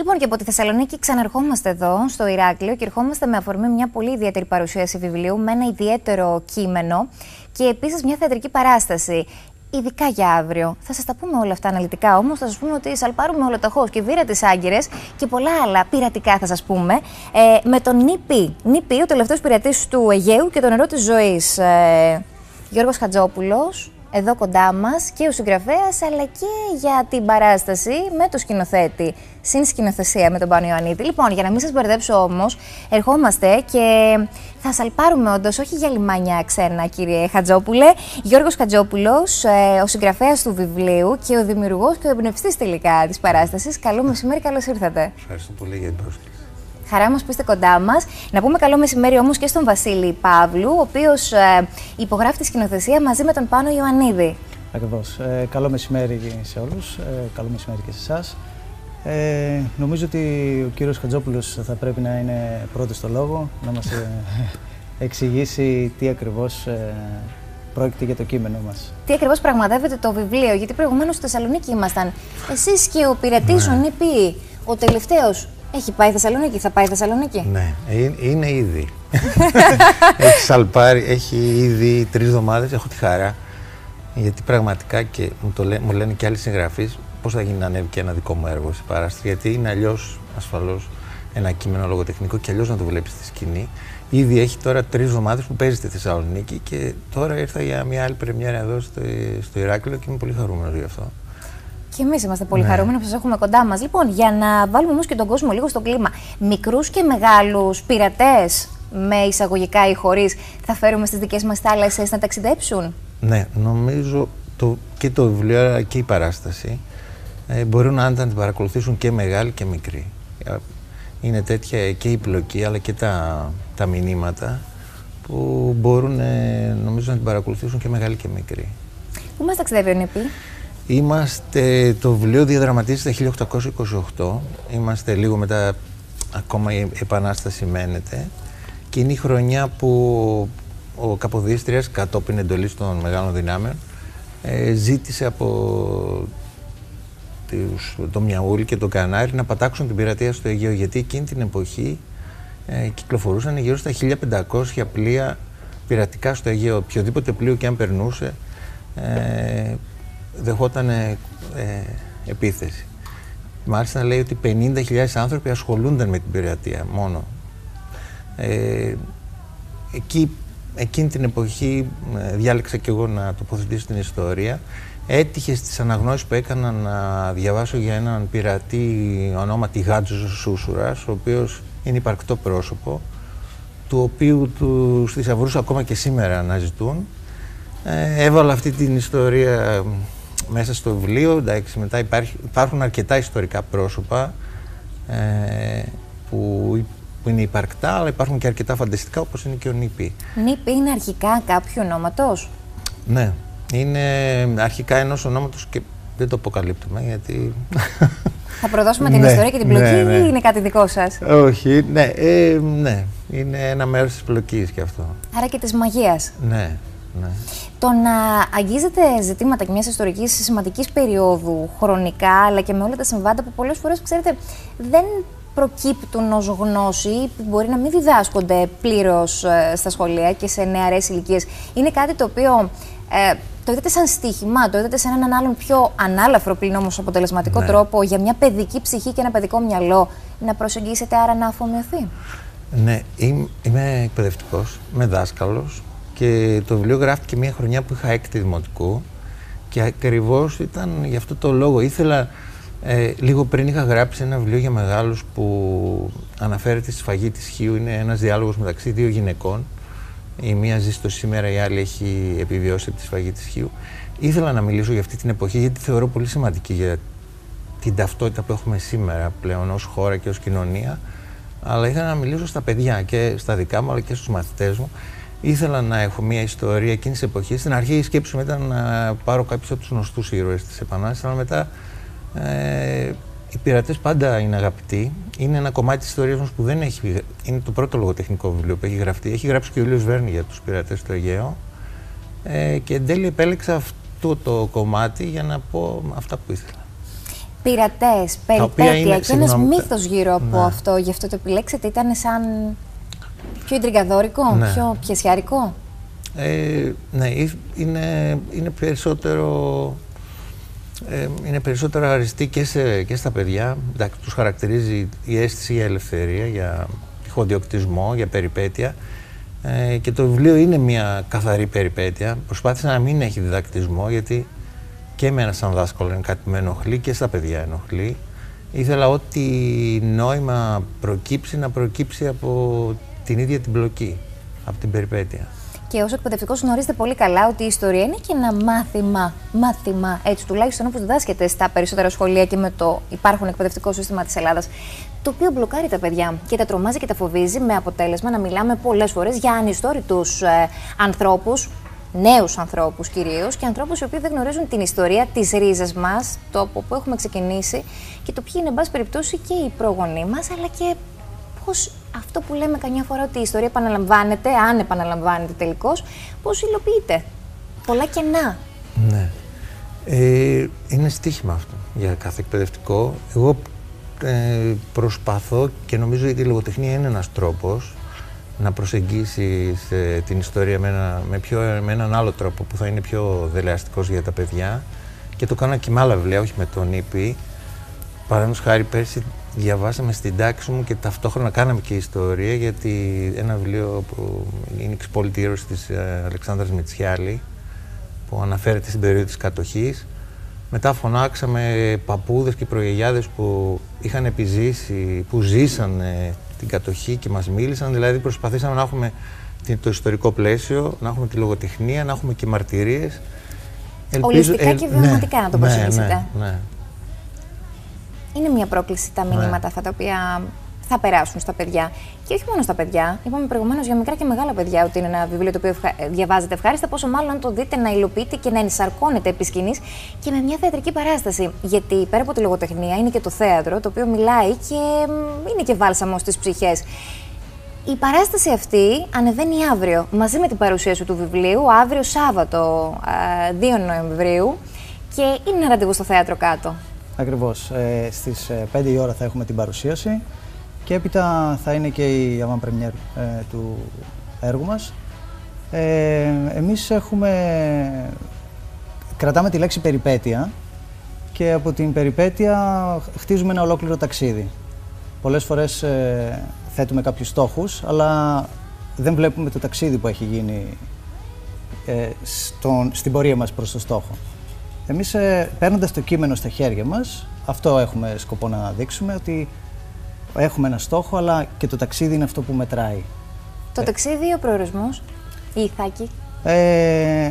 Λοιπόν, και από τη Θεσσαλονίκη ξαναρχόμαστε εδώ, στο Ηράκλειο, και ερχόμαστε με αφορμή μια πολύ ιδιαίτερη παρουσίαση βιβλίου, με ένα ιδιαίτερο κείμενο και επίσης μια θεατρική παράσταση. Ειδικά για αύριο. Θα σας τα πούμε όλα αυτά αναλυτικά όμως. Θα σας πούμε ότι σαλπάρουμε ολοταχώς και βήρα τις Άγκυρες και πολλά άλλα πειρατικά θα σας πούμε. Ε, με τον Νίπη. Νίπη, ο τελευταίος πειρατής του Αιγαίου και το νερό της ζωής. Ε, Γιώργος Χατζόπουλος, εδώ κοντά μας και ο συγγραφέας αλλά και για την παράσταση με το σκηνοθέτη, συν σκηνοθεσία με τον Πάνο Ιωαννίδη. Λοιπόν, για να μην σας μπερδέψω όμως, ερχόμαστε και θα σαλπάρουμε όντως όχι για λιμάνια ξένα κύριε Χατζόπουλε. Γιώργος Χατζόπουλος, ε, ο συγγραφέας του βιβλίου και ο δημιουργός και ο εμπνευστής τελικά της παράστασης. Καλό μεσημέρι, καλώς ήρθατε. Ευχαριστώ πολύ για την πρόσκληση. Χαρά μας που είστε κοντά μας. Να πούμε καλό μεσημέρι όμως και στον Βασίλη Παύλου, ο οποίος ε, υπογράφει τη σκηνοθεσία μαζί με τον Πάνο Ιωαννίδη. Ακριβώς. Ε, καλό μεσημέρι σε όλους. Ε, καλό μεσημέρι και σε εσάς. Ε, νομίζω ότι ο κύριος Χατζόπουλος θα πρέπει να είναι πρώτος στο λόγο, να μας ε, εξηγήσει τι ακριβώς ε, πρόκειται για το κείμενο μας. Τι ακριβώς πραγματεύεται το βιβλίο, γιατί προηγουμένως στη Θεσσαλονίκη ήμασταν. Εσείς και ο πειρατής, ναι. ο Νίπη, ο τελευταίος, έχει πάει Θεσσαλονίκη, θα πάει Θεσσαλονίκη; Ναι, ε, είναι ήδη. έχει σαλπάρει, έχει ήδη τρεις εβδομάδες. Έχω τη χαρά. Γιατί πραγματικά και μου, το λέ, μου λένε και άλλοι συγγραφείς πώς θα γίνει να ανέβει και ένα δικό μου έργο σε παράσταση. Γιατί είναι αλλιώς ασφαλώς ένα κείμενο λογοτεχνικό και αλλιώς να το βλέπεις στη σκηνή. Ήδη έχει τώρα τρεις εβδομάδες που παίζει στη Θεσσαλονίκη και τώρα ήρθα για μια άλλη πρεμιέρα εδώ στο, στο Ηράκλειο και είμαι πολύ χαρούμενος γι' αυτό. Και εμείς είμαστε πολύ ναι. χαρούμενοι που σας έχουμε κοντά μας. Λοιπόν, για να βάλουμε όμως και τον κόσμο λίγο στο κλίμα, μικρούς και μεγάλους πειρατές, με εισαγωγικά ή χωρίς, θα φέρουμε στις δικές μας θάλασσες να ταξιδέψουν; Ναι, νομίζω το, και το βιβλίο και η παράσταση ε, μπορούν να την παρακολουθήσουν και μεγάλοι και μικροί. Ε, είναι τέτοια και η πλοκή αλλά και τα, τα μηνύματα που μπορούν ε, νομίζω να την παρακολουθήσουν και μεγάλοι και μικροί. Πού μας ταξιδεύει ο Νεπή; Είμαστε, το βιβλίο διαδραματίζεται 1828, είμαστε λίγο μετά, ακόμα η Επανάσταση μένεται και είναι η χρονιά που ο Καποδίστριας, κατόπιν εντολής των μεγάλων δυνάμεων, ε, ζήτησε από τους, το Μιαούλ και το Κανάρι να πατάξουν την πειρατεία στο Αιγαίο, γιατί εκείνη την εποχή ε, κυκλοφορούσαν γύρω στα 1500 πλοία πειρατικά στο Αιγαίο. Οποιοδήποτε πλοίο και αν περνούσε, ε, δεχόταν ε, επίθεση. Μάλιστα να λέει ότι 50.000 άνθρωποι ασχολούνταν με την πειρατεία μόνο. Ε, εκεί, εκείνη την εποχή ε, διάλεξα και εγώ να τοποθετήσω την ιστορία. Έτυχε στις αναγνώσεις που έκανα να διαβάσω για έναν πειρατή ονόματι Γάτζο Σούσουρας, ο οποίος είναι υπαρκτό πρόσωπο, του οποίου τους θησαυρούς ακόμα και σήμερα αναζητούν. Ε, έβαλα αυτή την ιστορία μέσα στο βιβλίο, εντάξει, μετά υπάρχει, υπάρχουν αρκετά ιστορικά πρόσωπα ε, που, που είναι υπαρκτά, αλλά υπάρχουν και αρκετά φανταστικά, όπως είναι και ο Νίπη. Νίπη είναι αρχικά κάποιου ονόματος; Ναι, είναι αρχικά ενός ονόματος και δεν το αποκαλύπτουμε, γιατί... Θα προδώσουμε την ναι, ιστορία και την πλοκή ναι, ναι. ή είναι κάτι δικό σας; Όχι, ναι, ε, ναι, είναι ένα μέρος της πλοκής και αυτό. Άρα και της μαγείας. Ναι, ναι. Το να αγγίζετε ζητήματα και μιας ιστορικής σημαντικής περίοδου χρονικά, αλλά και με όλα τα συμβάντα που πολλές φορές, ξέρετε, δεν προκύπτουν ως γνώση, που μπορεί να μην διδάσκονται πλήρως ε, στα σχολεία και σε νεαρές ηλικίες. Είναι κάτι το οποίο ε, το είδατε σαν στοίχημα, το είδατε σαν έναν άλλον πιο ανάλαφρο πλην όμως αποτελεσματικό ναι. τρόπο για μια παιδική ψυχή και ένα παιδικό μυαλό να προσεγγίσετε, άρα να αφομοιωθεί; Ναι, είμαι εκπαιδευτικός, είμαι δάσκαλος και το βιβλίο γράφτηκε μια χρονιά που είχα έκτη δημοτικού και ακριβώς ήταν γι' αυτό το λόγο. Ήθελα, ε, λίγο πριν είχα γράψει ένα βιβλίο για μεγάλους που αναφέρεται στη σφαγή της Χίου. Είναι ένας διάλογος μεταξύ δύο γυναικών. Η μία ζει στο σήμερα, η άλλη έχει επιβιώσει από τη σφαγή της Χίου. Ήθελα να μιλήσω για αυτή την εποχή γιατί θεωρώ πολύ σημαντική για την ταυτότητα που έχουμε σήμερα πλέον ως χώρα και ως κοινωνία. Αλλά ήθελα να μιλήσω στα παιδιά και στα δικά μου αλλά και στους μαθητές μου Ήθελα να έχω μια ιστορία εκείνης της εποχής. Στην αρχή η σκέψη μου ήταν να πάρω κάποιους από τους γνωστούς ήρωες της Επανάστασης, αλλά μετά ε, οι πειρατές πάντα είναι αγαπητοί. Είναι ένα κομμάτι της ιστορίας μας που δεν έχει. Είναι το πρώτο λογοτεχνικό βιβλίο που έχει γραφτεί. Έχει γράψει και ο Ήλιος Βέρνη για τους πειρατές στο Αιγαίο. Ε, και εν τέλει επέλεξα αυτό το κομμάτι για να πω αυτά που ήθελα. Πειρατές, περιπέτεια και ένας μύθος γύρω από ναι. αυτό. Γι' αυτό το επιλέξετε, ήταν σαν πιο εντριγκαδόρικο, ναι. πιο πιεσιάρικο; Ε, ναι, είναι, είναι περισσότερο ε, είναι περισσότερο αριστεί και, σε, και στα παιδιά. Εντάξει, τους χαρακτηρίζει η αίσθηση για ελευθερία, για τυχοδιοκτισμό, για περιπέτεια. Ε, και το βιβλίο είναι μια καθαρή περιπέτεια. Προσπάθησα να μην έχει διδακτισμό, γιατί και εμένα σαν δάσκαλο είναι κάτι που με ενοχλεί και στα παιδιά ενοχλεί. Ήθελα ότι νόημα προκύψει να προκύψει από την ίδια την πλοκή, από την περιπέτεια. Και ως εκπαιδευτικός γνωρίζετε πολύ καλά ότι η ιστορία είναι και ένα μάθημα. Μάθημα, έτσι τουλάχιστον όπως διδάσκεται στα περισσότερα σχολεία και με το υπάρχον εκπαιδευτικό σύστημα της Ελλάδας. Το οποίο μπλοκάρει τα παιδιά και τα τρομάζει και τα φοβίζει με αποτέλεσμα να μιλάμε πολλές φορές για ανιστόρητους ε, ανθρώπους, νέους ανθρώπους κυρίως και ανθρώπους οι οποίοι δεν γνωρίζουν την ιστορία, τι ρίζε μας, το από πού έχουμε ξεκινήσει και το ποιοι είναι, εν πάση περιπτώσει, και οι πρόγονοί μας, αλλά και πώ αυτό που λέμε καμιά φορά ότι η ιστορία επαναλαμβάνεται, αν επαναλαμβάνεται τελικώς, πώς υλοποιείται. Πολλά κενά. Ναι. Ε, είναι στοίχημα αυτό για κάθε εκπαιδευτικό. Εγώ ε, προσπαθώ και νομίζω ότι η λογοτεχνία είναι ένας τρόπος να προσεγγίσεις ε, την ιστορία με, ένα, με, πιο, με έναν άλλο τρόπο που θα είναι πιο δελεαστικός για τα παιδιά και το κάνω και με άλλα βιβλία, όχι με τον Ήπη. Παραδείγματος χάρη πέρσι διαβάσαμε στην τάξη μου και ταυτόχρονα κάναμε και ιστορία γιατί ένα βιβλίο που είναι εξπολιτήρωση της ε, Αλεξάνδρας Μητσιάλη που αναφέρεται στην περίοδο της κατοχής. Μετά φωνάξαμε παππούδες και προγεγιάδες που είχαν επιζήσει, που ζήσαν την κατοχή και μας μίλησαν. Δηλαδή προσπαθήσαμε να έχουμε το ιστορικό πλαίσιο, να έχουμε τη λογοτεχνία, να έχουμε και μαρτυρίες. Ελπίζω, Ολιστικά και βιωματικά ναι, να το ναι, προσεγγίσετε. Ναι, ναι είναι μια πρόκληση τα ναι. μηνύματα αυτά τα οποία θα περάσουν στα παιδιά. Και όχι μόνο στα παιδιά. Είπαμε προηγουμένως για μικρά και μεγάλα παιδιά ότι είναι ένα βιβλίο το οποίο διαβάζετε ευχάριστα. Πόσο μάλλον αν το δείτε να υλοποιείτε και να ενσαρκώνετε επί σκηνής και με μια θεατρική παράσταση. Γιατί πέρα από τη λογοτεχνία είναι και το θέατρο το οποίο μιλάει και είναι και βάλσαμο στις ψυχές. Η παράσταση αυτή ανεβαίνει αύριο μαζί με την παρουσίαση του βιβλίου, αύριο Σάββατο 2 Νοεμβρίου και είναι ένα ραντεβού στο θέατρο κάτω. Ακριβώς. Ε, στις 5 ε, η ώρα θα έχουμε την παρουσίαση και έπειτα θα είναι και η avant première ε, του έργου μας. Ε, εμείς έχουμε... κρατάμε τη λέξη περιπέτεια και από την περιπέτεια χτίζουμε ένα ολόκληρο ταξίδι. Πολλές φορές ε, θέτουμε κάποιους στόχους, αλλά δεν βλέπουμε το ταξίδι που έχει γίνει ε, στον, στην πορεία μας προς το στόχο. Εμείς ε, παίρνοντας το κείμενο στα χέρια μας, αυτό έχουμε σκοπό να δείξουμε, ότι έχουμε ένα στόχο, αλλά και το ταξίδι είναι αυτό που μετράει. Το ε. ταξίδι ή ο προορισμός, η Ιθάκη. Ε,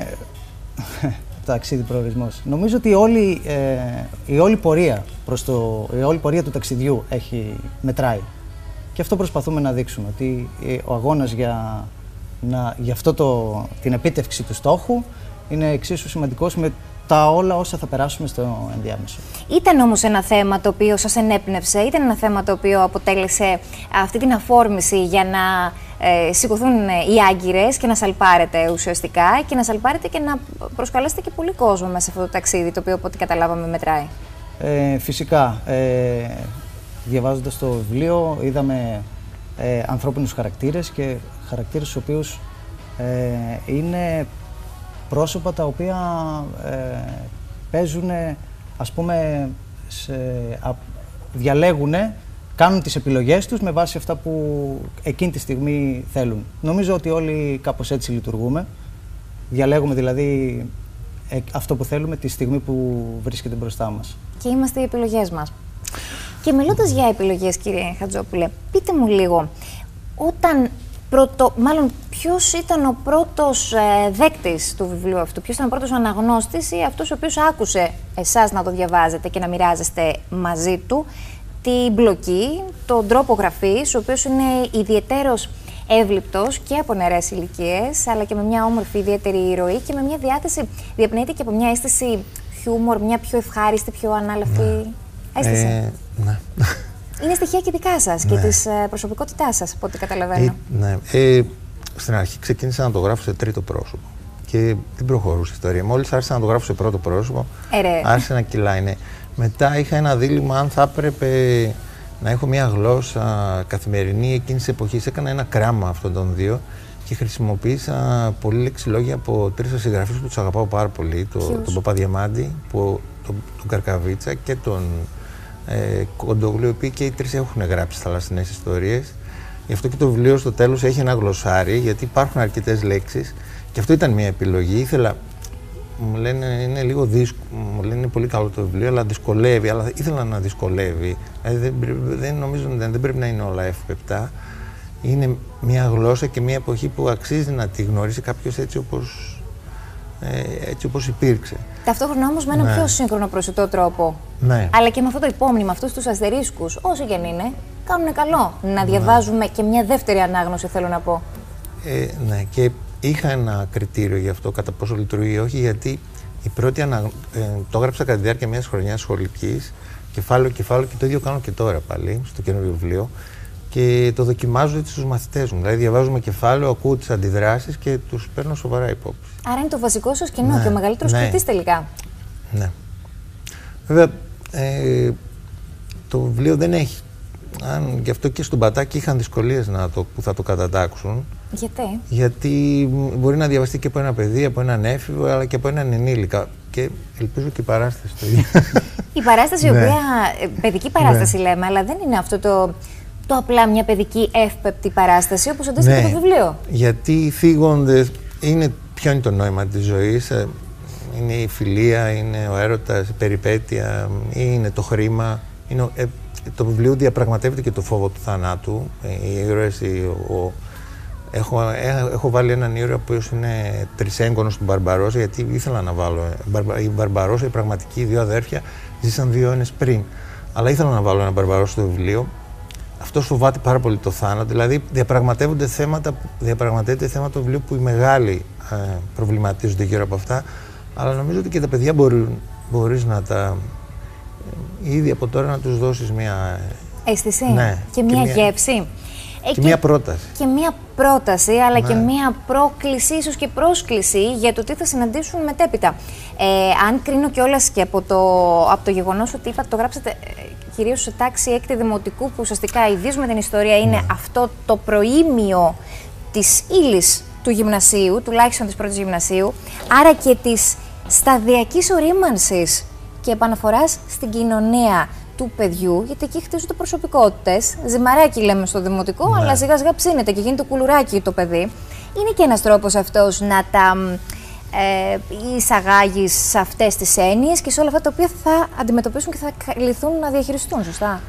ταξίδι προορισμός. Νομίζω ότι όλη, ε, η όλη πορεία προς το, η όλη πορεία του ταξιδιού έχει, μετράει. Και αυτό προσπαθούμε να δείξουμε, ότι ο αγώνας για, να, για αυτό το, την επίτευξη του στόχου είναι εξίσου σημαντικός με τα όλα όσα θα περάσουμε στο ενδιάμεσο. Ήταν όμως ένα θέμα το οποίο σας ενέπνευσε, ήταν ένα θέμα το οποίο αποτέλεσε αυτή την αφόρμηση για να ε, σηκωθούν οι άγκυρες και να σαλπάρετε ουσιαστικά και να σαλπάρετε και να προσκαλέσετε και πολύ κόσμο μέσα σε αυτό το ταξίδι το οποίο από ό,τι καταλάβαμε μετράει. Ε, φυσικά, ε, διαβάζοντας το βιβλίο είδαμε ε, ανθρώπινους χαρακτήρες και χαρακτήρες στους οποίους ε, είναι πρόσωπα τα οποία ε, παίζουν, ας πούμε, σε, α, διαλέγουν, κάνουν τις επιλογές τους με βάση αυτά που εκείνη τη στιγμή θέλουν. Νομίζω ότι όλοι κάπως έτσι λειτουργούμε. Διαλέγουμε δηλαδή ε, αυτό που θέλουμε τη στιγμή που βρίσκεται μπροστά μας. Και είμαστε οι επιλογές μας. Και μιλώντας για επιλογές, κύριε Χατζόπουλε, πείτε μου λίγο, όταν Πρώτο, μάλλον ποιος ήταν ο πρώτος ε, δέκτης του βιβλίου αυτού, ποιος ήταν ο πρώτος αναγνώστης ή αυτός ο οποίος άκουσε εσάς να το διαβάζετε και να μοιράζεστε μαζί του την μπλοκή, τον τρόπο γραφής, ο οποίος είναι ιδιαίτερο εύληπτος και από νεαρές ηλικίες, αλλά και με μια όμορφη ιδιαίτερη ηρωή και με μια διάθεση. Διαπνέεται και από μια αίσθηση χιούμορ, μια πιο ευχάριστη, πιο ανάλαφη ναι. αίσθηση. Ε, ναι. Είναι στοιχεία και δικά σας και ναι. της ε, προσωπικότητάς σας, από ό,τι καταλαβαίνω. Ε, ναι. Ε, στην αρχή ξεκίνησα να το γράφω σε τρίτο πρόσωπο. Και δεν προχωρούσε η ιστορία. Μόλις άρχισα να το γράφω σε πρώτο πρόσωπο, ε, άρχισε να κυλάει. Ναι. Μετά είχα ένα δίλημα αν θα έπρεπε να έχω μια γλώσσα καθημερινή εκείνης της εποχής. Έκανα ένα κράμα αυτών των δύο και χρησιμοποίησα πολύ λεξιλόγια από τρεις συγγραφείς που τους αγαπάω πάρα πολύ. Το, τον Παπαδιαμάντη, που, τον, τον Καρκαβίτσα και τον ε, Κοντογλου, οι οποίοι και οι τρεις έχουν γράψει θαλασσινές ιστορίες. Γι' αυτό και το βιβλίο στο τέλος έχει ένα γλωσσάρι, γιατί υπάρχουν αρκετές λέξεις. Και αυτό ήταν μια επιλογή. Ήθελα μου λένε είναι λίγο δύσκολο, μου λένε είναι πολύ καλό το βιβλίο, αλλά δυσκολεύει, αλλά ήθελα να δυσκολεύει. Δηλαδή δεν, δεν νομίζω δεν, δεν πρέπει να είναι όλα εύπεπτα. Είναι μια γλώσσα και μια εποχή που αξίζει να τη γνωρίσει κάποιος έτσι όπως, ε, έτσι όπως υπήρξε. Ταυτόχρονα όμως με ένα ναι. πιο σύγχρονο προσιτό τρόπο. Ναι. Αλλά και με αυτό το υπόμνημα, αυτούς τους αστερίσκους, όσο και αν είναι, κάνουν καλό να ναι. διαβάζουμε και μια δεύτερη ανάγνωση, θέλω να πω. Ε, ναι, και είχα ένα κριτήριο γι' αυτό, κατά πόσο λειτουργεί ή όχι, γιατί η πρώτη ανα... ε, το έγραψα κατά τη διάρκεια μιας χρονιάς σχολικής, κεφάλαιο, κεφάλαιο και το ίδιο κάνω και τώρα πάλι στο καινούριο βιβλίο. Και το δοκιμάζω έτσι στους μαθητές μου. Δηλαδή, διαβάζουμε κεφάλαιο, ακούω τις αντιδράσεις και τους παίρνω σοβαρά υπόψη. Άρα είναι το βασικό σα κοινό ναι, και ο μεγαλύτερος ναι. κριτή τελικά. Ναι. Βέβαια, ε, το βιβλίο δεν έχει. Αν γι' αυτό και στον Πατάκη είχαν δυσκολίες που θα το κατατάξουν. Γιατί; Γιατί μπορεί να διαβαστεί και από ένα παιδί, από έναν έφηβο, αλλά και από έναν ενήλικα. Και ελπίζω και η παράσταση το ίδιο. η παράσταση, η ναι. οποία. Ε, παιδική παράσταση ναι. λέμε, αλλά δεν είναι αυτό το, το απλά μια παιδική εύπεπτη παράσταση, όπως αντίστοιχα ναι. το βιβλίο. Γιατί θίγονται. Είναι, ποιο είναι το νόημα της ζωής, ε, είναι η φιλία, είναι ο έρωτας, η περιπέτεια, ή είναι το χρήμα. Είναι, ε, το βιβλίο διαπραγματεύεται και το φόβο του θανάτου. Οι ήρωες, ο, Έχω, ε, έχω βάλει έναν ήρωα που είναι τρισέγγωνος του Μπαρμπαρόζα, γιατί ήθελα να βάλω. Η Μπαρμπαρόζα, οι πραγματικοί δύο αδέρφια, ζήσαν δύο αιώνες πριν. Αλλά ήθελα να βάλω ένα Μπαρμπαρόζα στο βιβλίο. Αυτό φοβάται πάρα πολύ το θάνατο. Δηλαδή, διαπραγματεύονται θέματα, διαπραγματεύεται θέματα του βιβλίου που οι μεγάλοι ε, προβληματίζονται γύρω από αυτά. Αλλά νομίζω ότι και τα παιδιά μπορείς να τα. Ε, ήδη από τώρα να τους δώσεις μια. Αίσθηση ναι, και, μια, μια γεύση. Ε, και, μία πρόταση. Και μία πρόταση, αλλά και ναι. μία πρόκληση, ίσως και πρόσκληση για το τι θα συναντήσουν μετέπειτα. Ε, αν κρίνω κιόλας και από το, από το γεγονός ότι είπα, το γράψατε ε, κυρίως σε τάξη έκτη δημοτικού, που ουσιαστικά ιδίω με την ιστορία είναι ναι. αυτό το προήμιο της ύλης του γυμνασίου, τουλάχιστον της πρώτης γυμνασίου, άρα και της σταδιακής ορίμανσης και επαναφοράς στην κοινωνία του παιδιού, γιατί εκεί χτίζονται προσωπικότητες. Ζυμαράκι λέμε στο δημοτικό, ναι. αλλά σιγά σιγά ψήνεται και γίνεται κουλουράκι το παιδί. Είναι και ένας τρόπος αυτός να τα ε, εισαγάγεις σε αυτές τις έννοιες και σε όλα αυτά τα οποία θα αντιμετωπίσουν και θα λυθούν να διαχειριστούν, σωστά;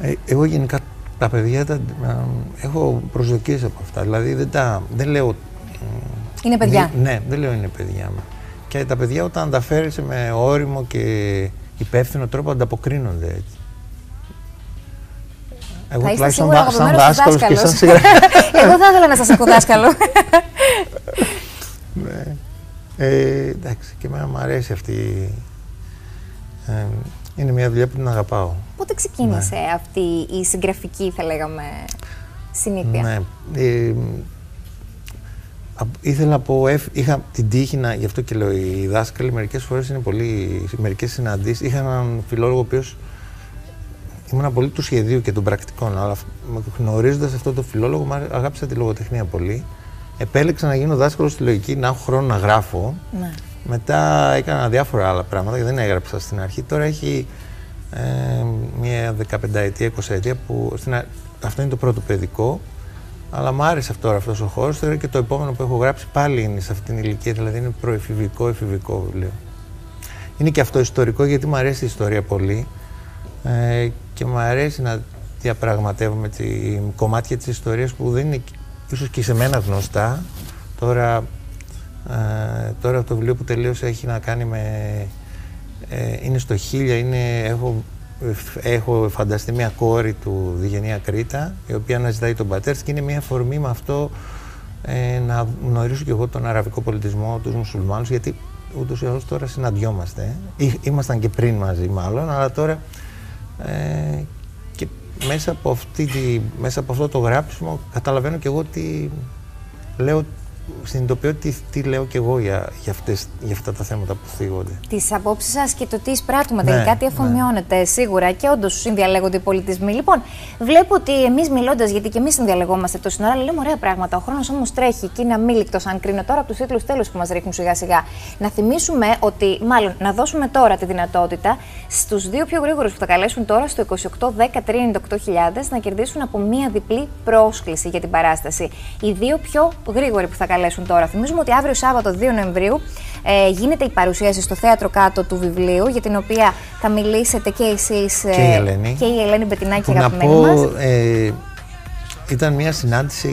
Ε, εγώ γενικά τα παιδιά τα, ε, έχω προσδοκίες από αυτά. Δηλαδή δεν, τα, δεν λέω. Είναι παιδιά. ναι, δεν λέω είναι παιδιά. Και τα παιδιά όταν τα φέρεις με όριμο και υπεύθυνο τρόπο ανταποκρίνονται έτσι. Εγώ θα είστε σίγουρα σαν δάσκαλος και σαν συγγραφέα. Εγώ θα ήθελα να σας έχω δάσκαλο. ναι. Ε, εντάξει, και εμένα μου αρέσει αυτή. Ε, είναι μια δουλειά που την αγαπάω. Πότε ξεκίνησε ναι. αυτή η συγγραφική, θα λέγαμε, συνήθεια; Ναι. Ε, ήθελα να πω, είχα την τύχη να, γι' αυτό και λέω, οι δάσκαλοι μερικές φορές είναι πολύ. μερικές συναντήσεις. Είχα έναν φιλόλογο ο οποίος ήμουν πολύ του σχεδίου και των πρακτικών, αλλά γνωρίζοντας αυτό το φιλόλογο, αγάπησα τη λογοτεχνία πολύ. Επέλεξα να γίνω δάσκαλος στη λογική, να έχω χρόνο να γράφω. Ναι. Μετά έκανα διάφορα άλλα πράγματα και δεν έγραψα στην αρχή. Τώρα έχει ε, μια 15 ετία, 20 ετία που. Στην, αυτό είναι το πρώτο παιδικό. Αλλά μου άρεσε αυτό αυτός ο χώρος. Τώρα και το επόμενο που έχω γράψει πάλι είναι σε αυτήν την ηλικία, δηλαδή είναι προεφηβικό, εφηβικό βιβλίο. Είναι και αυτό ιστορικό γιατί μου αρέσει η ιστορία πολύ ε, και μου αρέσει να διαπραγματεύομαι τη κομμάτια της ιστορίας που δεν είναι ίσως και σε μένα γνωστά. Τώρα, ε, τώρα το βιβλίο που τελείωσε έχει να κάνει με... Ε, είναι στο χίλια, είναι, έχω έχω φανταστεί μια κόρη του Διγενεία Κρήτα, η οποία αναζητάει τον πατέρα και είναι μια αφορμή με αυτό ε, να γνωρίσω και εγώ τον αραβικό πολιτισμό, τους μουσουλμάνους, γιατί ούτως ή άλλως τώρα συναντιόμαστε. Ήμασταν και πριν μαζί μάλλον, αλλά τώρα ε, και μέσα από, αυτή τη, μέσα από αυτό το γράψιμο καταλαβαίνω και εγώ ότι λέω συνειδητοποιώ τι, τι λέω κι εγώ για, για, αυτές, για αυτά τα θέματα που θίγονται. Τις απόψεις σας και το τι εισπράττουμε Ναι, τελικά, τι ναι. αφομοιώνεται σίγουρα και όντως συνδιαλέγονται οι πολιτισμοί. Λοιπόν, βλέπω ότι εμείς μιλώντας, γιατί και εμείς συνδιαλεγόμαστε τόση ώρα, λέμε ωραία πράγματα. Ο χρόνος όμως τρέχει και είναι αμήλικτος, αν κρίνω τώρα από τους τίτλους τέλου που μας ρίχνουν σιγά-σιγά. Να θυμίσουμε ότι, μάλλον, να δώσουμε τώρα τη δυνατότητα στους δύο πιο γρήγορους που θα καλέσουν τώρα στο 28 10 398.000 να κερδίσουν από μία διπλή πρόσκληση για την παράσταση. Οι δύο πιο γρήγοροι που θα καλέσουν τώρα. Θυμίζουμε ότι αύριο Σάββατο 2 Νοεμβρίου ε, γίνεται η παρουσίαση στο θέατρο κάτω του βιβλίου, για την οποία θα μιλήσετε και εσείς Και η Ελένη. και η Ελένη Μπετινάκη, Που να αγαπημένη πω, μας. ε, ήταν μια συνάντηση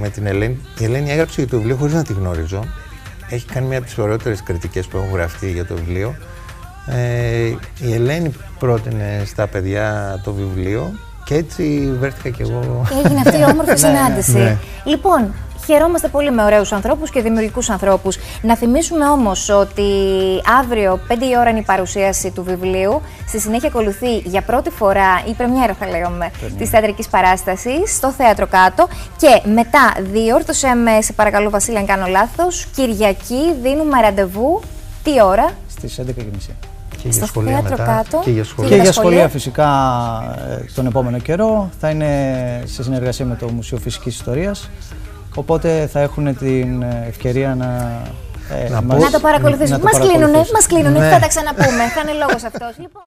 με την Ελένη. Η Ελένη έγραψε για το βιβλίο χωρίς να τη γνώριζω. Έχει κάνει μια από τις ωραιότερες κριτικές που έχουν γραφτεί για το βιβλίο. Ε, η Ελένη πρότεινε στα παιδιά το βιβλίο και έτσι βρέθηκα κι εγώ. Έγινε αυτή η όμορφη συνάντηση. ναι. Λοιπόν, χαιρόμαστε πολύ με ωραίους ανθρώπους και δημιουργικούς ανθρώπους. Να θυμίσουμε όμως ότι αύριο 5 η ώρα είναι η παρουσίαση του βιβλίου. Στη συνέχεια ακολουθεί για πρώτη φορά η πρεμιέρα, θα λέγαμε, της θεατρικής παράστασης στο θέατρο κάτω. Και μετά, διόρθωσε με, σε παρακαλώ, Βασίλη, αν κάνω λάθος, Κυριακή δίνουμε ραντεβού. Τι ώρα, Στις 11.30. και για Στο σχολεία θέατρο μετά. κάτω. Και για Και σχολεία. Και τα για σχολεία. σχολεία φυσικά ε, τον επόμενο καιρό θα είναι σε συνεργασία με το Μουσείο Φυσικής Ιστορίας οπότε θα έχουν την ε, ευκαιρία να, ε, Να μας- πω- να το παρακολουθήσουν. να το Μας κλείνουνε, παρακολουθήσουν. μας κλείνουνε. Ναι. Θα τα ξαναπούμε. Θα είναι λόγος αυτός. Λοιπόν.